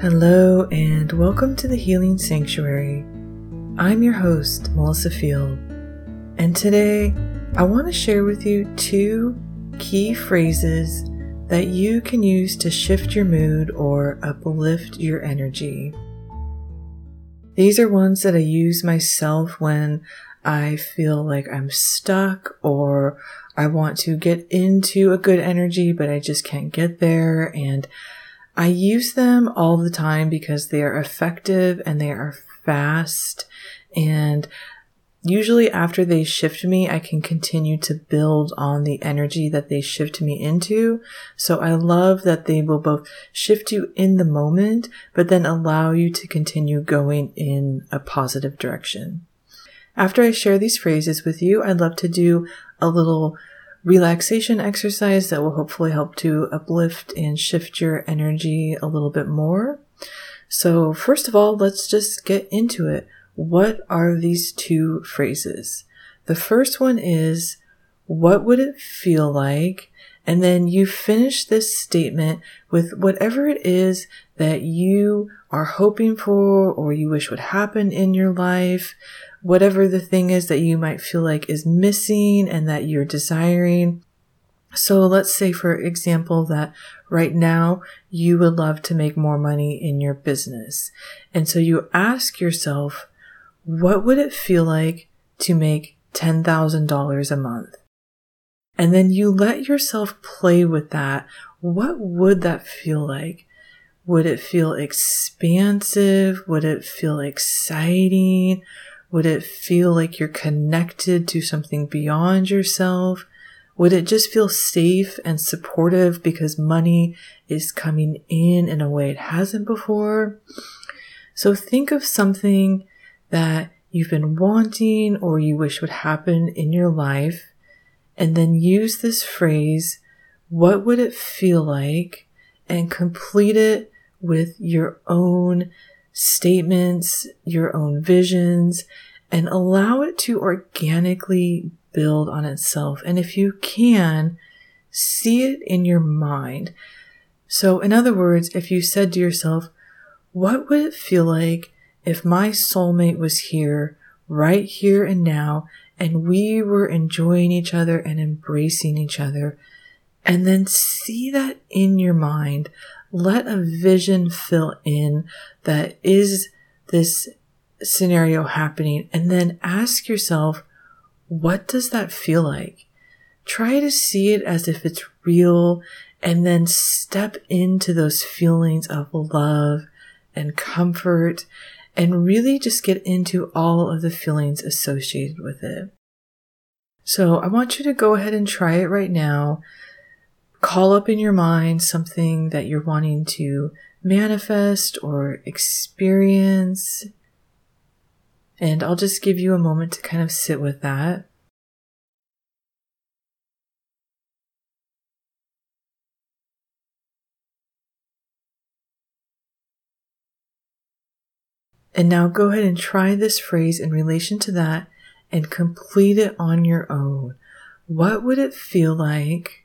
Hello, and welcome to the Healing Sanctuary. I'm your host, Melissa Field, and today I want to share with you two key phrases that you can use to shift your mood or uplift your energy. These are ones that I use myself when I feel like I'm stuck or I want to get into a good energy, but I just can't get there. And I use them all the time because they are effective and they are fast. And usually after they shift me, I can continue to build on the energy that they shift me into. So I love that they will both shift you in the moment, but then allow you to continue going in a positive direction. After I share these phrases with you, I'd love to do a little relaxation exercise that will hopefully help to uplift and shift your energy a little bit more. So first of all, let's just get into it. What are these two phrases? The first one is, what would it feel like? And then you finish this statement with whatever it is that you are hoping for or you wish would happen in your life whatever the thing is that you might feel like is missing and that you're desiring. So let's say, for example, that right now you would love to make more money in your business. And so you ask yourself, what would it feel like to make $10,000 a month? And then you let yourself play with that. What would that feel like? Would it feel expansive? Would it feel exciting? Would it feel like you're connected to something beyond yourself? Would it just feel safe and supportive because money is coming in in a way it hasn't before? So think of something that you've been wanting or you wish would happen in your life and then use this phrase, what would it feel like? And complete it with your own statements, your own visions, and allow it to organically build on itself. And if you can, see it in your mind. So, in other words, if you said to yourself, what would it feel like if my soulmate was here, right here and now, and we were enjoying each other and embracing each other? And then see that in your mind let a vision fill in that is this scenario happening and then ask yourself, what does that feel like? Try to see it as if it's real and then step into those feelings of love and comfort and really just get into all of the feelings associated with it. So I want you to go ahead and try it right now call up in your mind something that you're wanting to manifest or experience. And I'll just give you a moment to kind of sit with that. And now go ahead and try this phrase in relation to that and complete it on your own. What would it feel like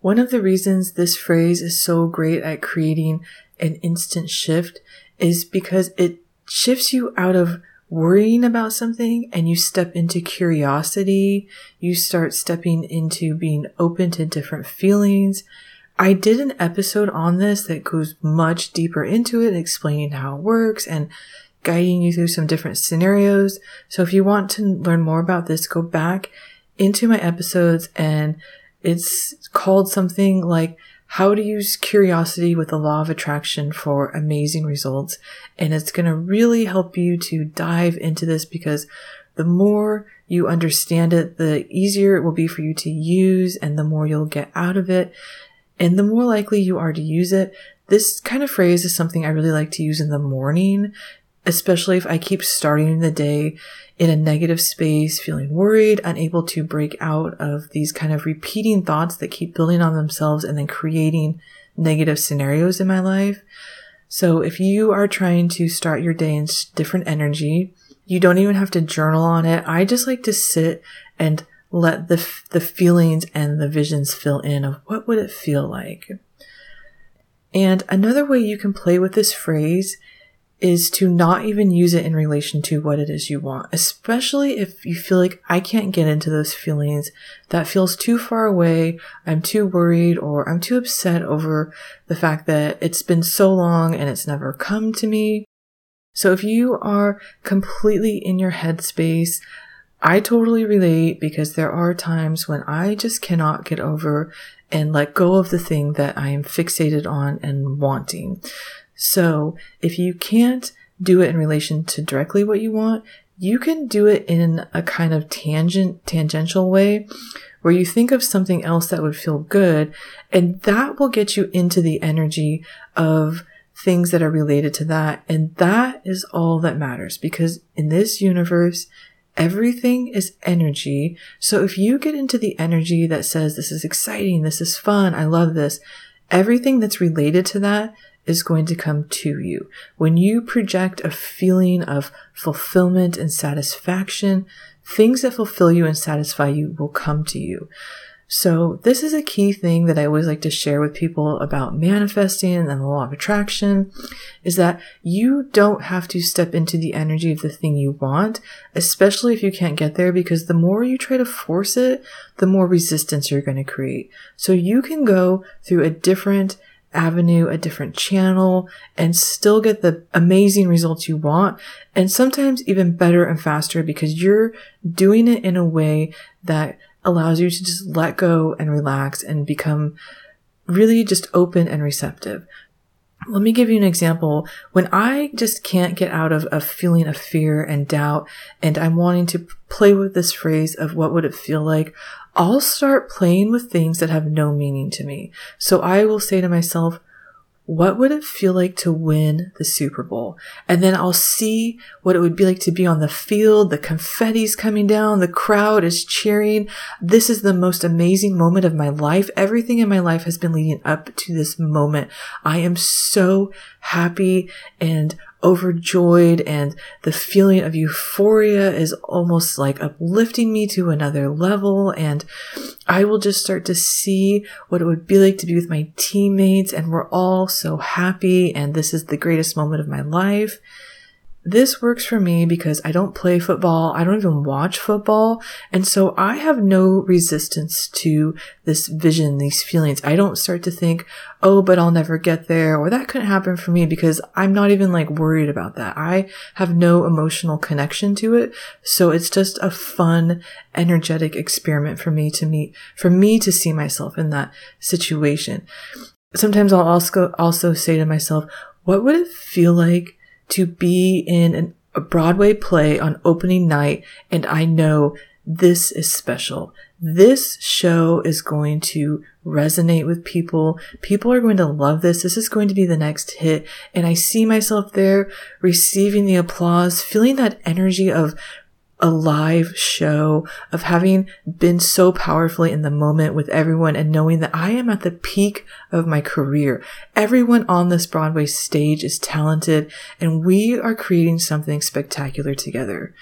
One of the reasons this phrase is so great at creating an instant shift is because it shifts you out of worrying about something and you step into curiosity. You start stepping into being open to different feelings. I did an episode on this that goes much deeper into it, explaining how it works and guiding you through some different scenarios. So if you want to learn more about this, go back into my episodes and it's called something like how to use curiosity with the law of attraction for amazing results. And it's going to really help you to dive into this because the more you understand it, the easier it will be for you to use and the more you'll get out of it. And the more likely you are to use it. This kind of phrase is something I really like to use in the morning especially if I keep starting the day in a negative space, feeling worried, unable to break out of these kind of repeating thoughts that keep building on themselves and then creating negative scenarios in my life. So if you are trying to start your day in different energy, you don't even have to journal on it. I just like to sit and let the, the feelings and the visions fill in of what would it feel like. And another way you can play with this phrase is to not even use it in relation to what it is you want, especially if you feel like I can't get into those feelings. That feels too far away. I'm too worried or I'm too upset over the fact that it's been so long and it's never come to me. So if you are completely in your headspace, I totally relate because there are times when I just cannot get over and let go of the thing that I am fixated on and wanting. So if you can't do it in relation to directly what you want, you can do it in a kind of tangent, tangential way where you think of something else that would feel good and that will get you into the energy of things that are related to that. And that is all that matters because in this universe, everything is energy. So if you get into the energy that says, this is exciting, this is fun, I love this, everything that's related to that is going to come to you. When you project a feeling of fulfillment and satisfaction, things that fulfill you and satisfy you will come to you. So this is a key thing that I always like to share with people about manifesting and the law of attraction is that you don't have to step into the energy of the thing you want, especially if you can't get there because the more you try to force it, the more resistance you're going to create. So you can go through a different avenue, a different channel, and still get the amazing results you want. And sometimes even better and faster because you're doing it in a way that allows you to just let go and relax and become really just open and receptive. Let me give you an example. When I just can't get out of a feeling of fear and doubt, and I'm wanting to play with this phrase of what would it feel like, I'll start playing with things that have no meaning to me. So I will say to myself, what would it feel like to win the Super Bowl? And then I'll see what it would be like to be on the field. The confetti's coming down. The crowd is cheering. This is the most amazing moment of my life. Everything in my life has been leading up to this moment. I am so happy and overjoyed and the feeling of euphoria is almost like uplifting me to another level. And I will just start to see what it would be like to be with my teammates. And we're all so happy. And this is the greatest moment of my life. This works for me because I don't play football. I don't even watch football. And so I have no resistance to this vision, these feelings. I don't start to think, oh, but I'll never get there or that couldn't happen for me because I'm not even like worried about that. I have no emotional connection to it. So it's just a fun, energetic experiment for me to meet, for me to see myself in that situation. Sometimes I'll also, also say to myself, what would it feel like to be in an, a Broadway play on opening night and I know this is special. This show is going to resonate with people. People are going to love this. This is going to be the next hit. And I see myself there receiving the applause, feeling that energy of a live show of having been so powerfully in the moment with everyone and knowing that I am at the peak of my career. Everyone on this Broadway stage is talented and we are creating something spectacular together.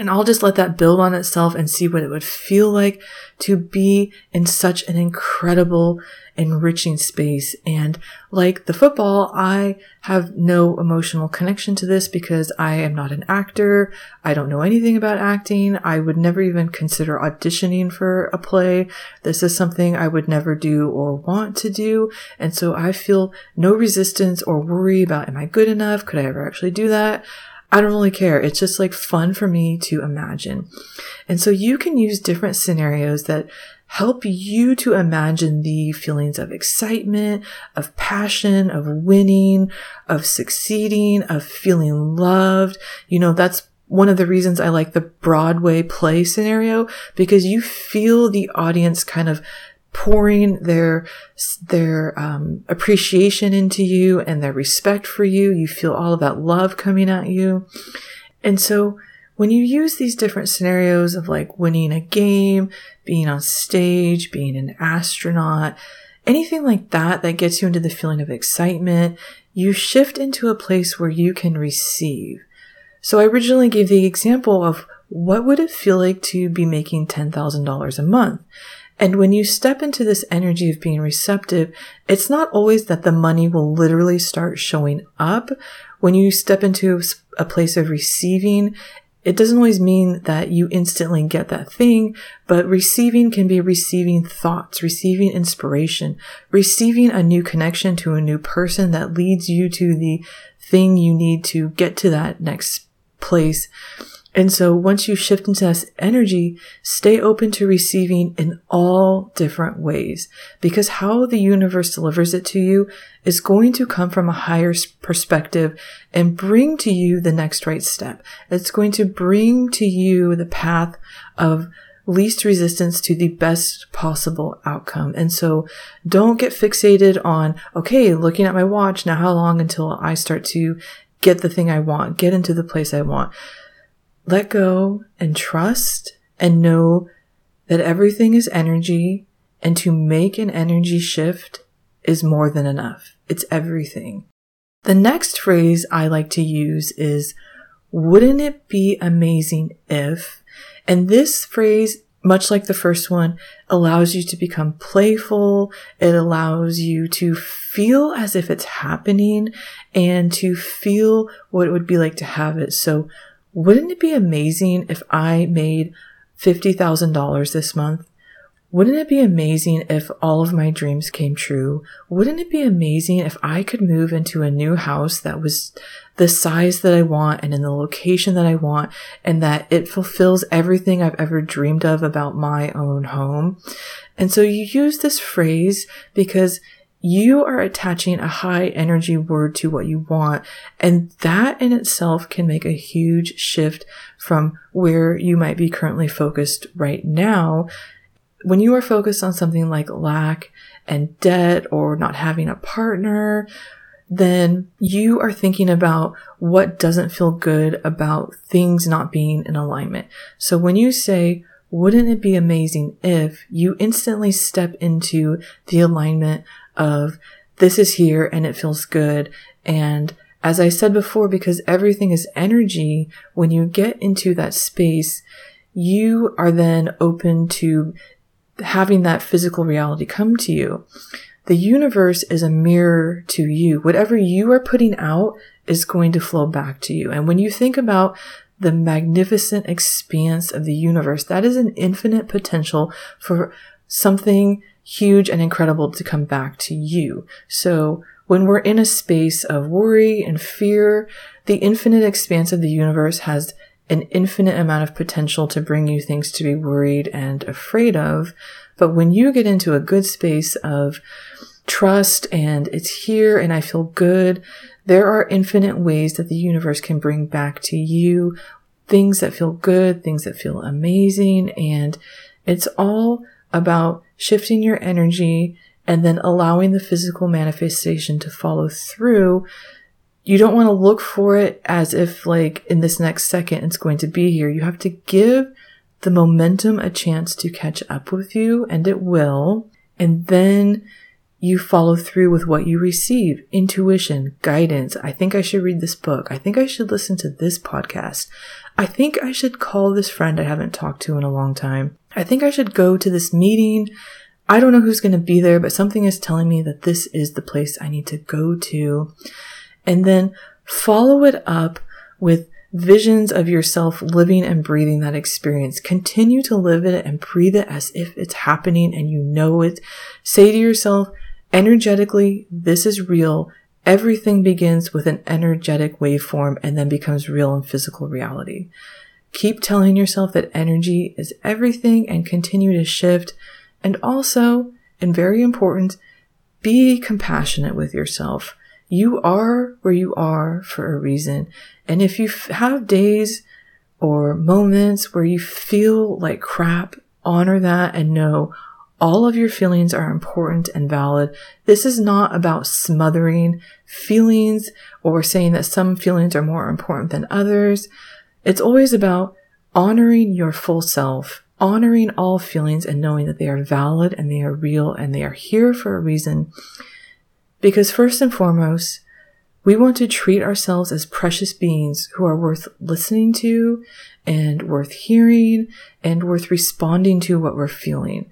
And I'll just let that build on itself and see what it would feel like to be in such an incredible, enriching space. And like the football, I have no emotional connection to this because I am not an actor. I don't know anything about acting. I would never even consider auditioning for a play. This is something I would never do or want to do. And so I feel no resistance or worry about, am I good enough? Could I ever actually do that? I don't really care. It's just like fun for me to imagine. And so you can use different scenarios that help you to imagine the feelings of excitement, of passion, of winning, of succeeding, of feeling loved. You know, that's one of the reasons I like the Broadway play scenario because you feel the audience kind of pouring their their um, appreciation into you and their respect for you. You feel all of that love coming at you, and so when you use these different scenarios of like winning a game, being on stage, being an astronaut, anything like that that gets you into the feeling of excitement, you shift into a place where you can receive. So I originally gave the example of what would it feel like to be making $10,000 a month? And when you step into this energy of being receptive, it's not always that the money will literally start showing up. When you step into a place of receiving, it doesn't always mean that you instantly get that thing, but receiving can be receiving thoughts, receiving inspiration, receiving a new connection to a new person that leads you to the thing you need to get to that next place. And so once you shift into that energy, stay open to receiving in all different ways because how the universe delivers it to you is going to come from a higher perspective and bring to you the next right step. It's going to bring to you the path of least resistance to the best possible outcome. And so don't get fixated on, okay, looking at my watch now, how long until I start to get the thing I want, get into the place I want let go and trust and know that everything is energy and to make an energy shift is more than enough. It's everything. The next phrase I like to use is, wouldn't it be amazing if, and this phrase, much like the first one, allows you to become playful. It allows you to feel as if it's happening and to feel what it would be like to have it. So wouldn't it be amazing if I made $50,000 this month? Wouldn't it be amazing if all of my dreams came true? Wouldn't it be amazing if I could move into a new house that was the size that I want and in the location that I want and that it fulfills everything I've ever dreamed of about my own home? And so you use this phrase because you are attaching a high energy word to what you want. And that in itself can make a huge shift from where you might be currently focused right now. When you are focused on something like lack and debt or not having a partner, then you are thinking about what doesn't feel good about things not being in alignment. So when you say, wouldn't it be amazing if you instantly step into the alignment of this is here and it feels good. And as I said before, because everything is energy, when you get into that space, you are then open to having that physical reality come to you. The universe is a mirror to you. Whatever you are putting out is going to flow back to you. And when you think about the magnificent expanse of the universe, that is an infinite potential for something huge and incredible to come back to you. So when we're in a space of worry and fear, the infinite expanse of the universe has an infinite amount of potential to bring you things to be worried and afraid of. But when you get into a good space of trust and it's here and I feel good, there are infinite ways that the universe can bring back to you things that feel good, things that feel amazing. And it's all about shifting your energy and then allowing the physical manifestation to follow through. You don't want to look for it as if like in this next second it's going to be here. You have to give the momentum a chance to catch up with you and it will. And then you follow through with what you receive intuition, guidance. I think I should read this book. I think I should listen to this podcast. I think I should call this friend I haven't talked to in a long time. I think I should go to this meeting. I don't know who's going to be there, but something is telling me that this is the place I need to go to. And then follow it up with visions of yourself living and breathing that experience. Continue to live it and breathe it as if it's happening and you know it. Say to yourself, energetically, this is real. Everything begins with an energetic waveform and then becomes real in physical reality. Keep telling yourself that energy is everything and continue to shift. And also, and very important, be compassionate with yourself. You are where you are for a reason. And if you f- have days or moments where you feel like crap, honor that and know All of your feelings are important and valid. This is not about smothering feelings or saying that some feelings are more important than others. It's always about honoring your full self, honoring all feelings and knowing that they are valid and they are real and they are here for a reason. Because first and foremost, we want to treat ourselves as precious beings who are worth listening to and worth hearing and worth responding to what we're feeling.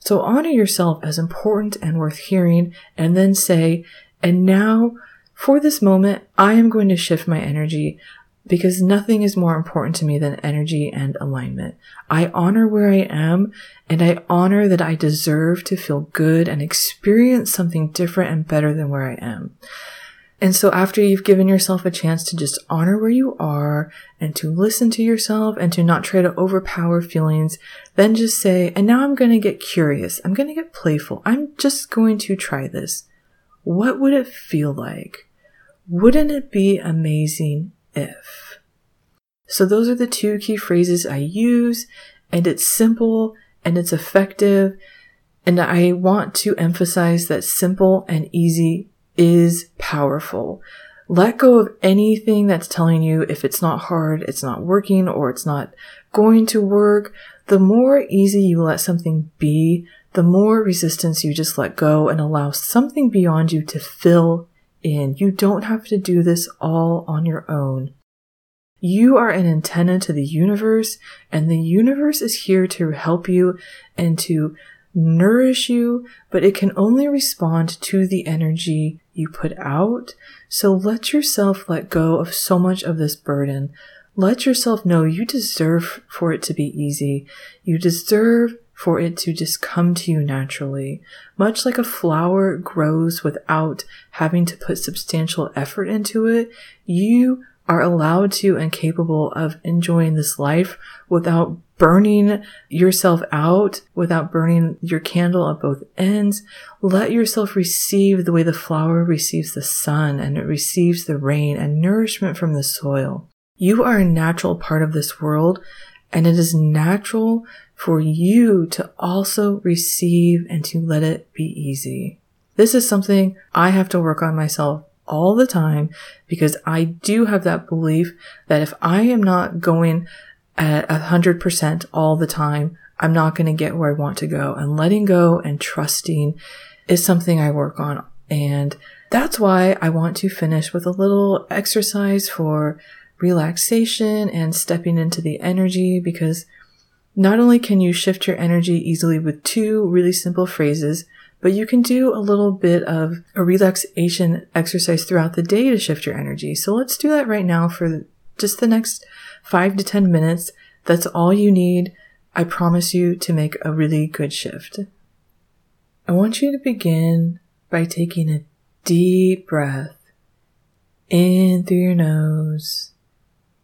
So honor yourself as important and worth hearing and then say, and now for this moment, I am going to shift my energy because nothing is more important to me than energy and alignment. I honor where I am and I honor that I deserve to feel good and experience something different and better than where I am. And so after you've given yourself a chance to just honor where you are and to listen to yourself and to not try to overpower feelings, then just say, and now I'm going to get curious. I'm going to get playful. I'm just going to try this. What would it feel like? Wouldn't it be amazing if? So those are the two key phrases I use and it's simple and it's effective. And I want to emphasize that simple and easy is powerful. Let go of anything that's telling you if it's not hard, it's not working, or it's not going to work. The more easy you let something be, the more resistance you just let go and allow something beyond you to fill in. You don't have to do this all on your own. You are an antenna to the universe, and the universe is here to help you and to nourish you, but it can only respond to the energy you put out. So let yourself let go of so much of this burden. Let yourself know you deserve for it to be easy. You deserve for it to just come to you naturally. Much like a flower grows without having to put substantial effort into it, you are allowed to and capable of enjoying this life without burning yourself out, without burning your candle at both ends. Let yourself receive the way the flower receives the sun and it receives the rain and nourishment from the soil. You are a natural part of this world and it is natural for you to also receive and to let it be easy. This is something I have to work on myself all the time because I do have that belief that if I am not going at a hundred percent all the time, I'm not going to get where I want to go and letting go and trusting is something I work on. And that's why I want to finish with a little exercise for relaxation and stepping into the energy because not only can you shift your energy easily with two really simple phrases, but you can do a little bit of a relaxation exercise throughout the day to shift your energy. So let's do that right now for just the next five to 10 minutes. That's all you need. I promise you to make a really good shift. I want you to begin by taking a deep breath in through your nose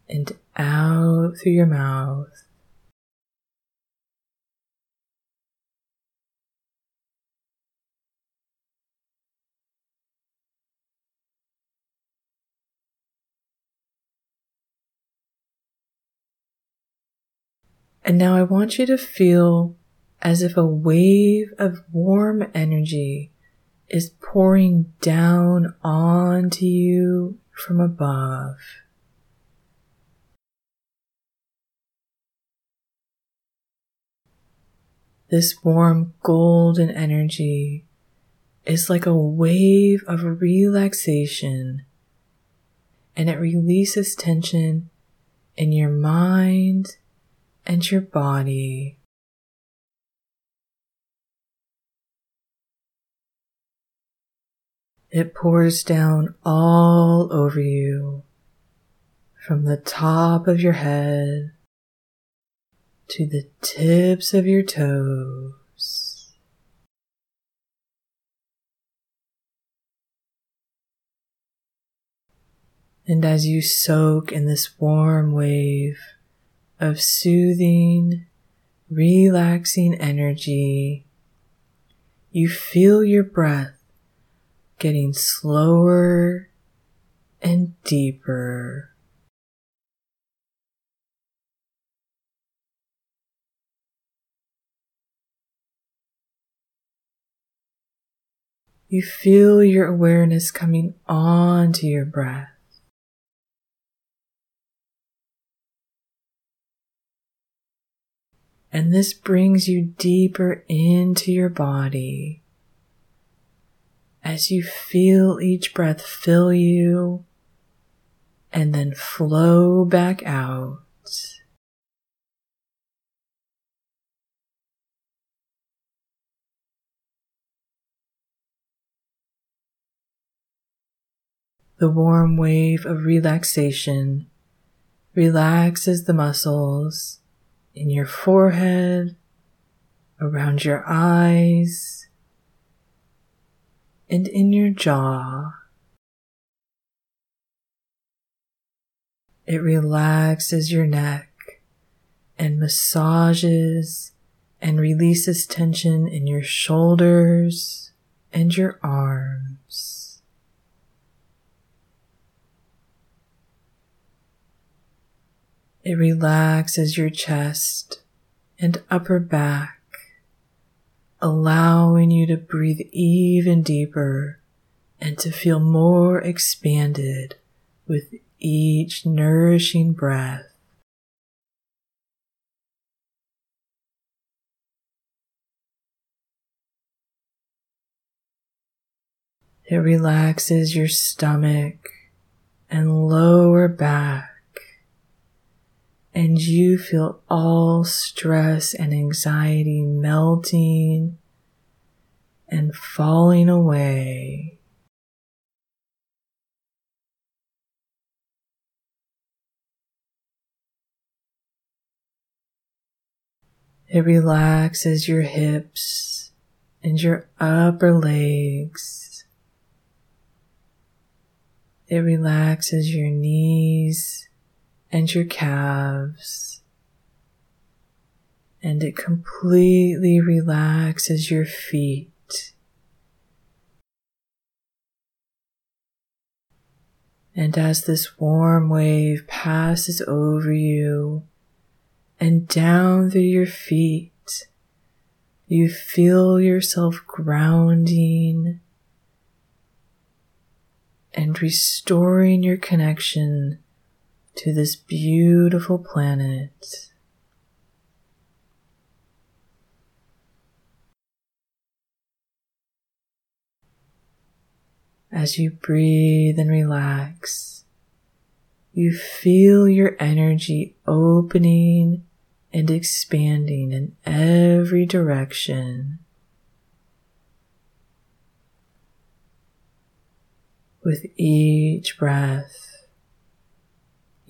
and out through your mouth. And now I want you to feel as if a wave of warm energy is pouring down onto you from above. This warm golden energy is like a wave of relaxation and it releases tension in your mind and your body. It pours down all over you from the top of your head to the tips of your toes. And as you soak in this warm wave, of soothing, relaxing energy, you feel your breath getting slower and deeper. you feel your awareness coming onto your breath. And this brings you deeper into your body as you feel each breath fill you and then flow back out. The warm wave of relaxation relaxes the muscles in your forehead, around your eyes, and in your jaw. It relaxes your neck and massages and releases tension in your shoulders and your arms. It relaxes your chest and upper back, allowing you to breathe even deeper and to feel more expanded with each nourishing breath. It relaxes your stomach and lower back, and you feel all stress and anxiety melting and falling away. It relaxes your hips and your upper legs. It relaxes your knees and your calves. And it completely relaxes your feet. And as this warm wave passes over you, and down through your feet. You feel yourself grounding and restoring your connection to this beautiful planet. As you breathe and relax, you feel your energy opening and expanding in every direction. With each breath,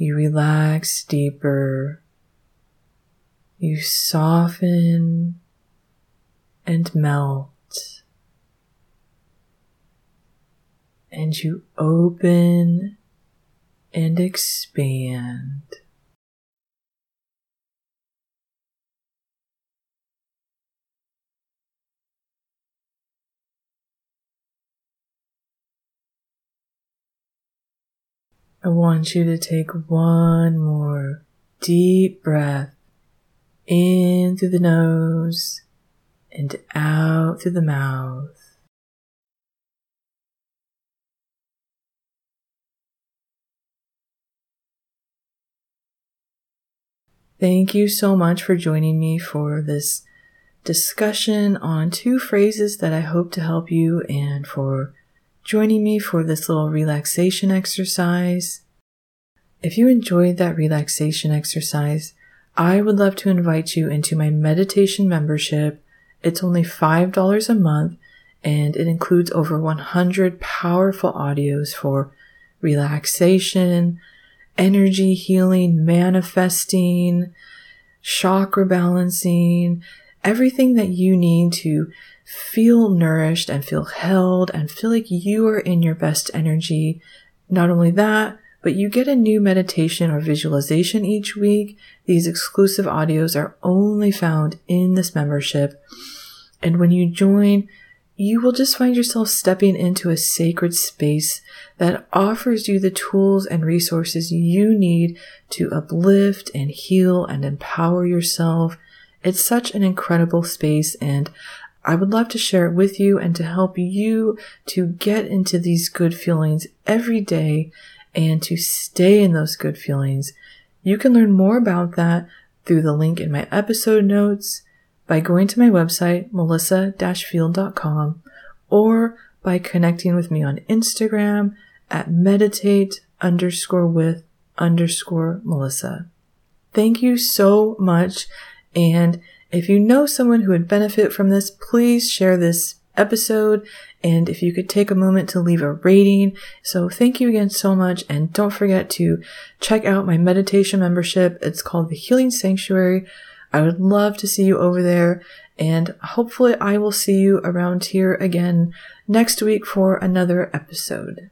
you relax deeper, you soften and melt, and you open and expand. I want you to take one more deep breath in through the nose and out through the mouth. Thank you so much for joining me for this discussion on two phrases that I hope to help you and for joining me for this little relaxation exercise. If you enjoyed that relaxation exercise, I would love to invite you into my meditation membership. It's only $5 a month and it includes over 100 powerful audios for relaxation, energy healing, manifesting, chakra balancing, everything that you need to feel nourished and feel held and feel like you are in your best energy. Not only that, but you get a new meditation or visualization each week. These exclusive audios are only found in this membership. And when you join, you will just find yourself stepping into a sacred space that offers you the tools and resources you need to uplift and heal and empower yourself. It's such an incredible space and I would love to share it with you and to help you to get into these good feelings every day and to stay in those good feelings. You can learn more about that through the link in my episode notes by going to my website, melissa-field.com, or by connecting with me on Instagram at meditate underscore with underscore Melissa. Thank you so much. And if you know someone who would benefit from this, please share this episode. And if you could take a moment to leave a rating. So thank you again so much. And don't forget to check out my meditation membership. It's called the Healing Sanctuary. I would love to see you over there. And hopefully I will see you around here again next week for another episode.